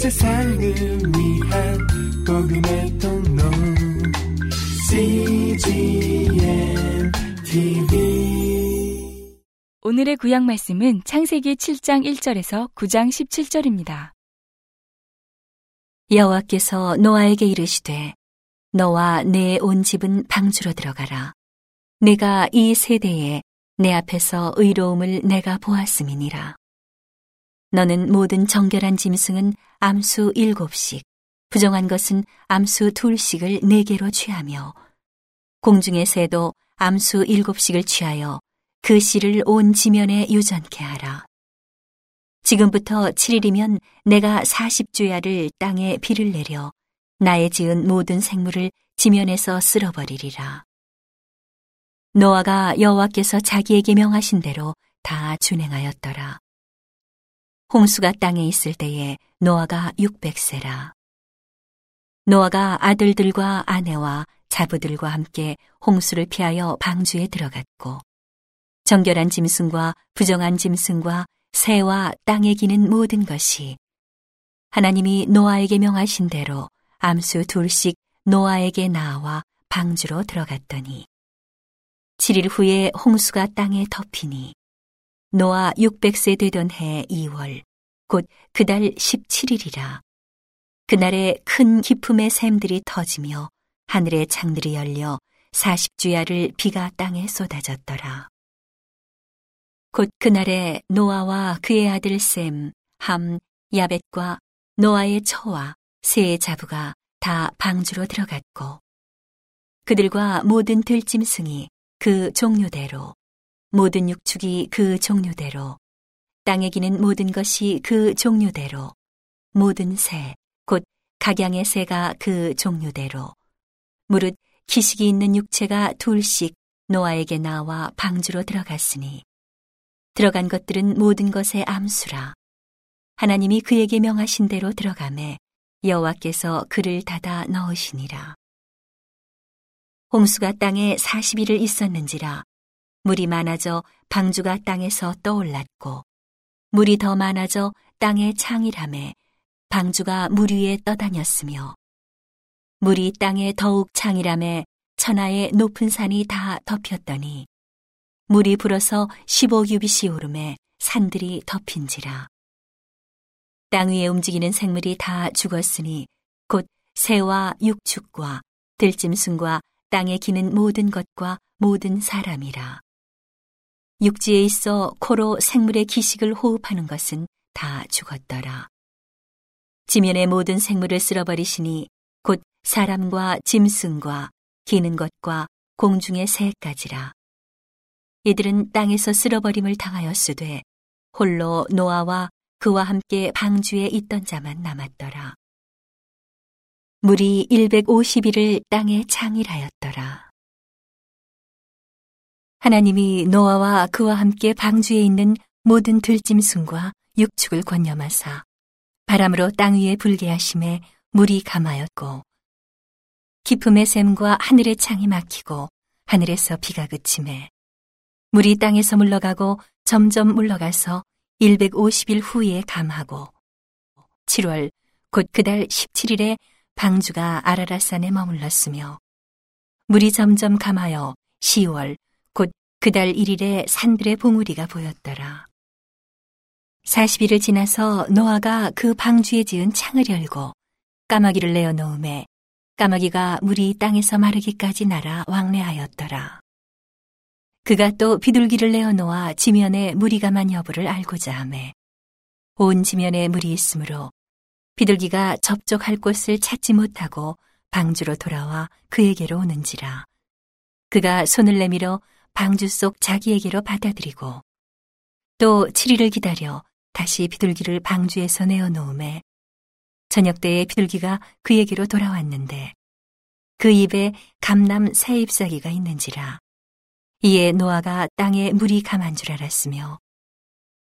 세상을 위한 복음의 통로 CGM TV 오늘의 구약 말씀은 창세기 7장 1절에서 9장 17절입니다. 여호와께서 노아에게 이르시되 너와 내 온 집은 방주로 들어가라. 내가 이 세대에 내 앞에서 의로움을 내가 보았음이니라. 너는 모든 정결한 짐승은 암수 일곱씩, 부정한 것은 암수 둘씩을 네 개로 취하며, 공중의 새도 암수 일곱씩을 취하여 그 씨를 온 지면에 유전케 하라. 지금부터 7일이면 내가 40주야를 땅에 비를 내려 나의 지은 모든 생물을 지면에서 쓸어버리리라. 노아가 여호와께서 자기에게 명하신 대로 다 준행하였더라. 홍수가 땅에 있을 때에 노아가 600세라. 노아가 아들들과 아내와 자부들과 함께 홍수를 피하여 방주에 들어갔고 정결한 짐승과 부정한 짐승과 새와 땅에 기는 모든 것이 하나님이 노아에게 명하신 대로 암수 둘씩 노아에게 나와 방주로 들어갔더니 7일 후에 홍수가 땅에 덮이니 노아 600세 되던 해 2월 곧 그달 17일이라 그날에 큰 기품의 샘들이 터지며 하늘의 창들이 열려 40주야를 비가 땅에 쏟아졌더라. 곧 그날에 노아와 그의 아들 셈, 함, 야벳과 노아의 처와 새의 자부가 다 방주로 들어갔고 그들과 모든 들짐승이 그 종류대로 모든 육축이 그 종류대로. 땅에 기는 모든 것이 그 종류대로. 모든 새 곧 각양의 새가 그 종류대로. 무릇 기식이 있는 육체가 둘씩 노아에게 나와 방주로 들어갔으니 들어간 것들은 모든 것의 암수라. 하나님이 그에게 명하신 대로 들어가매 여호와께서 그를 닫아 넣으시니라. 홍수가 땅에 40일을 있었는지라 물이 많아져 방주가 땅에서 떠올랐고 물이 더 많아져 땅에 창이라매 방주가 물 위에 떠다녔으며 물이 땅에 더욱 창이라매 천하의 높은 산이 다 덮였더니 물이 불어서 15규빗이 오름에 산들이 덮인지라 땅 위에 움직이는 생물이 다 죽었으니 곧 새와 육축과 들짐승과 땅에 기는 모든 것과 모든 사람이라. 육지에 있어 코로 생물의 기식을 호흡하는 것은 다 죽었더라. 지면의 모든 생물을 쓸어버리시니 곧 사람과 짐승과 기는 것과 공중의 새까지라. 이들은 땅에서 쓸어버림을 당하였으되 홀로 노아와 그와 함께 방주에 있던 자만 남았더라. 물이 150일을 땅에 창일하였더라. 하나님이 노아와 그와 함께 방주에 있는 모든 들짐승과 육축을 권념하사 바람으로 땅 위에 불게 하심에 물이 감하였고 깊음의 샘과 하늘의 창이 막히고 하늘에서 비가 그침에 물이 땅에서 물러가고 점점 물러가서 150일 후에 감하고 7월 곧 그달 17일에 방주가 아라라산에 머물렀으며 물이 점점 감하여 10월 곧 그달 1일에 산들의 봉우리가 보였더라. 40일을 지나서 노아가 그 방주에 지은 창을 열고 까마귀를 내어 놓음에 까마귀가 물이 땅에서 마르기까지 날아 왕래하였더라. 그가 또 비둘기를 내어 놓아 지면에 물이 감한 여부를 알고자 하매 온 지면에 물이 있으므로 비둘기가 접촉할 곳을 찾지 못하고 방주로 돌아와 그에게로 오는지라 그가 손을 내밀어 방주 속 자기에게로 받아들이고 또 7일을 기다려 다시 비둘기를 방주에서 내어 놓음에 저녁 때에 비둘기가 그에게로 돌아왔는데 그 입에 감남 새 잎사귀가 있는지라 이에 노아가 땅에 물이 감한 줄 알았으며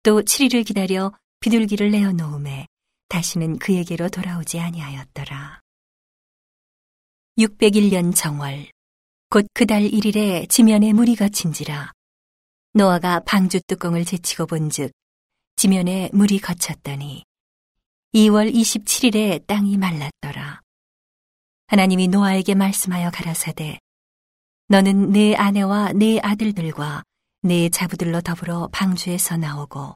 또 7일을 기다려 비둘기를 내어 놓음에 다시는 그에게로 돌아오지 아니하였더라. 601년 정월 곧 그달 1일에 지면에 물이 거친지라 노아가 방주 뚜껑을 제치고 본즉 지면에 물이 거쳤더니 2월 27일에 땅이 말랐더라. 하나님이 노아에게 말씀하여 가라사대 너는 내 아내와 내 아들들과 내 자부들로 더불어 방주에서 나오고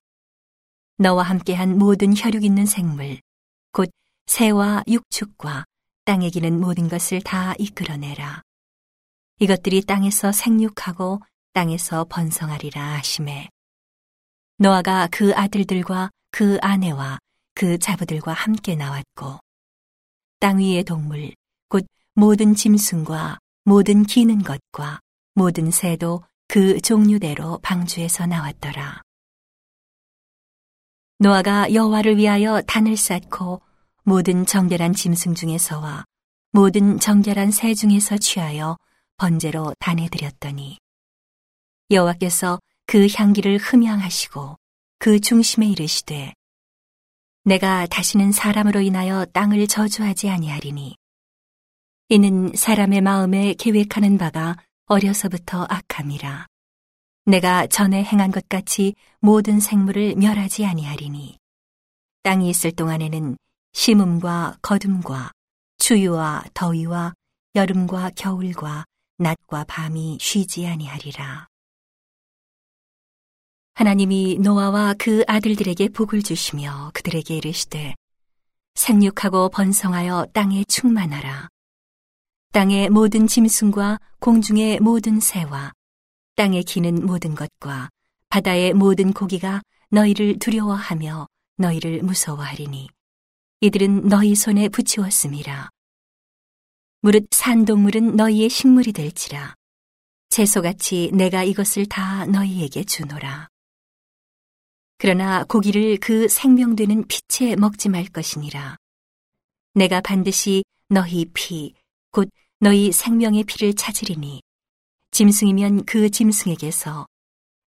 너와 함께한 모든 혈육 있는 생물 곧 새와 육축과 땅에 기는 모든 것을 다 이끌어내라. 이것들이 땅에서 생육하고 땅에서 번성하리라 하심에 노아가 그 아들들과 그 아내와 그 자부들과 함께 나왔고 땅 위의 동물 곧 모든 짐승과 모든 기는 것과 모든 새도 그 종류대로 방주에서 나왔더라. 노아가 여호와를 위하여 단을 쌓고 모든 정결한 짐승 중에서와 모든 정결한 새 중에서 취하여 번제로 단에 드렸더니 여호와께서 그 향기를 흠향하시고 그 중심에 이르시되 내가 다시는 사람으로 인하여 땅을 저주하지 아니하리니 이는 사람의 마음에 계획하는 바가 어려서부터 악함이라. 내가 전에 행한 것 같이 모든 생물을 멸하지 아니하리니 땅이 있을 동안에는 심음과 거둠과 추유와 더위와 여름과 겨울과 낮과 밤이 쉬지 아니하리라. 하나님이 노아와 그 아들들에게 복을 주시며 그들에게 이르시되 생육하고 번성하여 땅에 충만하라. 땅의 모든 짐승과 공중의 모든 새와 땅에 기는 모든 것과 바다의 모든 고기가 너희를 두려워하며 너희를 무서워하리니 이들은 너희 손에 붙이었음이라. 무릇 산 동물은 너희의 식물이 될지라. 채소같이 내가 이것을 다 너희에게 주노라. 그러나 고기를 그 생명되는 피채 먹지 말 것이니라. 내가 반드시 너희 피, 곧 너희 생명의 피를 찾으리니, 짐승이면 그 짐승에게서,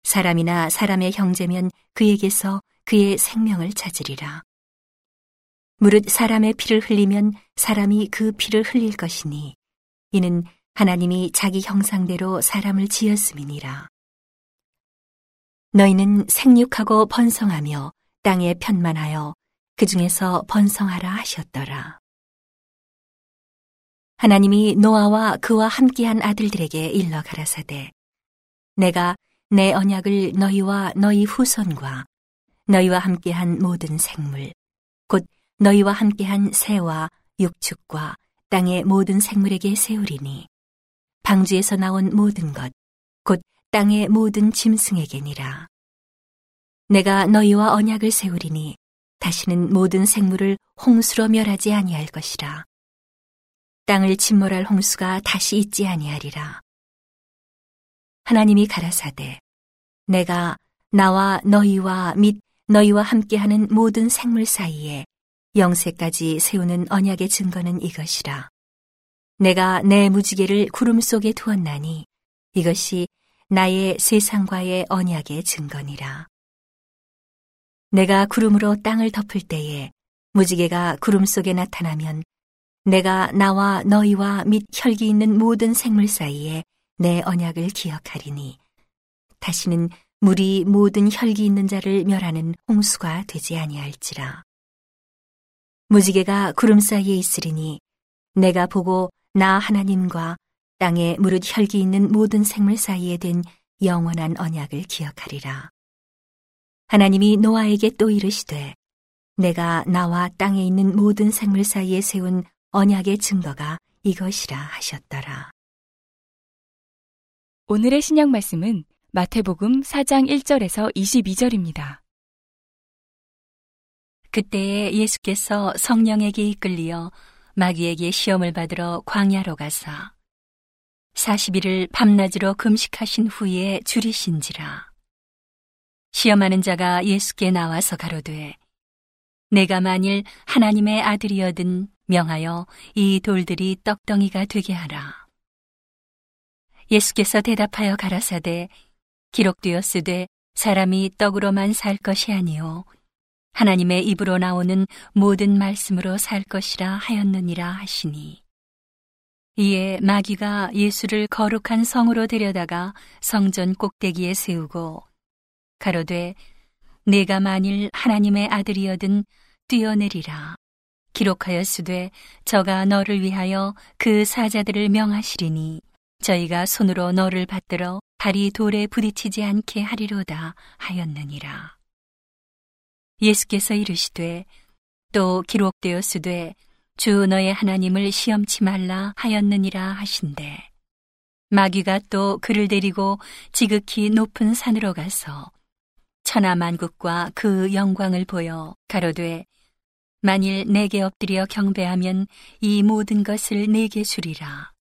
사람이나 사람의 형제면 그에게서 그의 생명을 찾으리라. 무릇 사람의 피를 흘리면 사람이 그 피를 흘릴 것이니 이는 하나님이 자기 형상대로 사람을 지었음이니라. 너희는 생육하고 번성하며 땅에 편만하여 그 중에서 번성하라 하셨더라. 하나님이 노아와 그와 함께한 아들들에게 일러 가라사대 내가 내 언약을 너희와 너희 후손과 너희와 함께한 모든 생물 곧 너희와 함께한 새와 육축과 땅의 모든 생물에게 세우리니 방주에서 나온 모든 것 곧 땅의 모든 짐승에게니라. 내가 너희와 언약을 세우리니 다시는 모든 생물을 홍수로 멸하지 아니할 것이라. 땅을 침몰할 홍수가 다시 있지 아니하리라. 하나님이 가라사대 내가 나와 너희와 및 너희와 함께하는 모든 생물 사이에 영세까지 세우는 언약의 증거는 이것이라. 내가 내 무지개를 구름 속에 두었나니 이것이 나의 세상과의 언약의 증거니라. 내가 구름으로 땅을 덮을 때에 무지개가 구름 속에 나타나면 내가 나와 너희와 및 혈기 있는 모든 생물 사이에 내 언약을 기억하리니 다시는 물이 모든 혈기 있는 자를 멸하는 홍수가 되지 아니할지라. 무지개가 구름 사이에 있으리니 내가 보고 나 하나님과 땅에 무릇 혈기 있는 모든 생물 사이에 된 영원한 언약을 기억하리라. 하나님이 노아에게 또 이르시되 내가 나와 땅에 있는 모든 생물 사이에 세운 언약의 증거가 이것이라 하셨더라. 오늘의 신약 말씀은 마태복음 4장 1절에서 22절입니다. 그때에 예수께서 성령에게 이끌리어 마귀에게 시험을 받으러 광야로 가사 40일을 밤낮으로 금식하신 후에 줄이신지라. 시험하는 자가 예수께 나와서 가로되 내가 만일 하나님의 아들이여든 명하여 이 돌들이 떡덩이가 되게 하라. 예수께서 대답하여 가라사대 기록되었으되 사람이 떡으로만 살 것이 아니요 하나님의 입으로 나오는 모든 말씀으로 살 것이라 하였느니라 하시니 이에 마귀가 예수를 거룩한 성으로 데려다가 성전 꼭대기에 세우고 가로되 내가 만일 하나님의 아들이여든 뛰어내리라. 기록하였으되 저가 너를 위하여 그 사자들을 명하시리니 저희가 손으로 너를 받들어 발이 돌에 부딪히지 않게 하리로다 하였느니라. 예수께서 이르시되 또 기록되었으되 주 너의 하나님을 시험치 말라 하였느니라 하신대. 마귀가 또 그를 데리고 지극히 높은 산으로 가서 천하 만국과 그 영광을 보여 가로되 만일 내게 엎드려 경배하면 이 모든 것을 내게 주리라.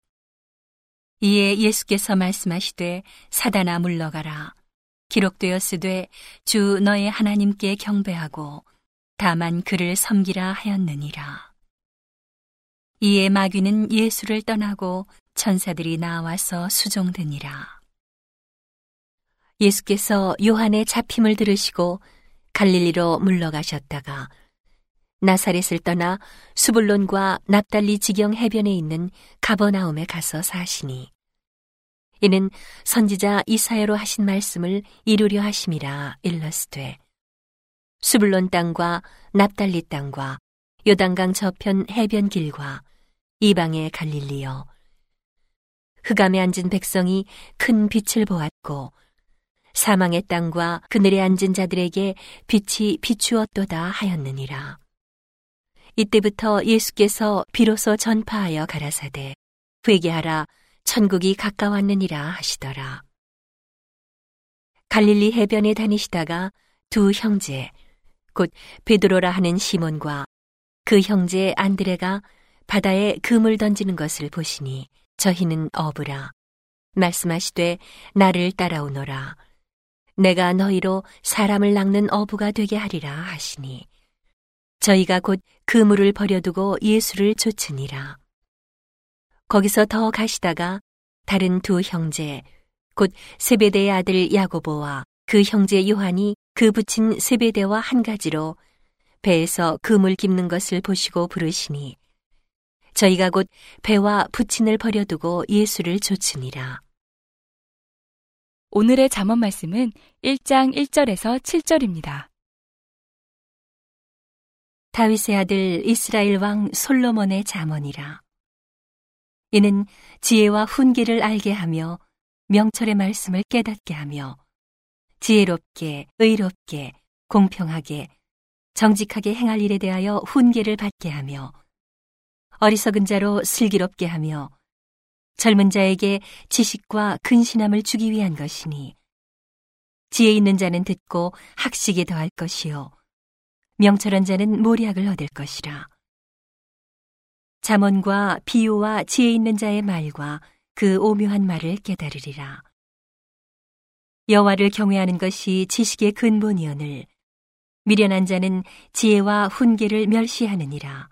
이에 예수께서 말씀하시되 사단아 물러가라. 기록되었으되 주 너의 하나님께 경배하고 다만 그를 섬기라 하였느니라. 이에 마귀는 예수를 떠나고 천사들이 나와서 수종되니라. 예수께서 요한의 잡힘을 들으시고 갈릴리로 물러가셨다가 나사렛을 떠나 수불론과 납달리 지경 해변에 있는 가버나움에 가서 사시니 이는 선지자 이사야로 하신 말씀을 이루려 하심이라 일러스되 수불론 땅과 납달리 땅과 요단강 저편 해변 길과 이방의 갈릴리여 흑암에 앉은 백성이 큰 빛을 보았고 사망의 땅과 그늘에 앉은 자들에게 빛이 비추었도다 하였느니라. 이때부터 예수께서 비로소 전파하여 가라사대 회개하라 천국이 가까웠느니라 하시더라. 갈릴리 해변에 다니시다가 두 형제 곧 베드로라 하는 시몬과 그 형제 안드레가 바다에 금을 던지는 것을 보시니 저희는 어부라. 말씀하시되 나를 따라오너라. 내가 너희로 사람을 낚는 어부가 되게 하리라 하시니 저희가 곧 그물을 버려두고 예수를 쫓으니라 거기서 더 가시다가 다른 두 형제 곧 세베대의 아들 야고보와 그 형제 요한이 그 붙인 세베대와 한 가지로 배에서 그물 깁는 것을 보시고 부르시니 저희가 곧 배와 부친을 버려두고 예수를 좇으니라. 오늘의 잠언 말씀은 1장 1절에서 7절입니다. 다윗의 아들 이스라엘 왕 솔로몬의 잠언이라. 이는 지혜와 훈계를 알게 하며 명철의 말씀을 깨닫게 하며 지혜롭게, 의롭게, 공평하게, 정직하게 행할 일에 대하여 훈계를 받게 하며 어리석은 자로 슬기롭게 하며 젊은 자에게 지식과 근신함을 주기 위한 것이니 지혜 있는 자는 듣고 학식이 더할 것이요. 명철한 자는 모략을 얻을 것이라 잠언과 비유와 지혜 있는 자의 말과 그 오묘한 말을 깨달으리라. 여호와를 경외하는 것이 지식의 근본이오늘 미련한 자는 지혜와 훈계를 멸시하느니라.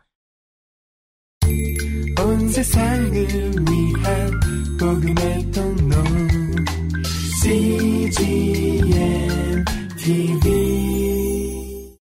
온 세상을 위한 복음의 통로 CGM TV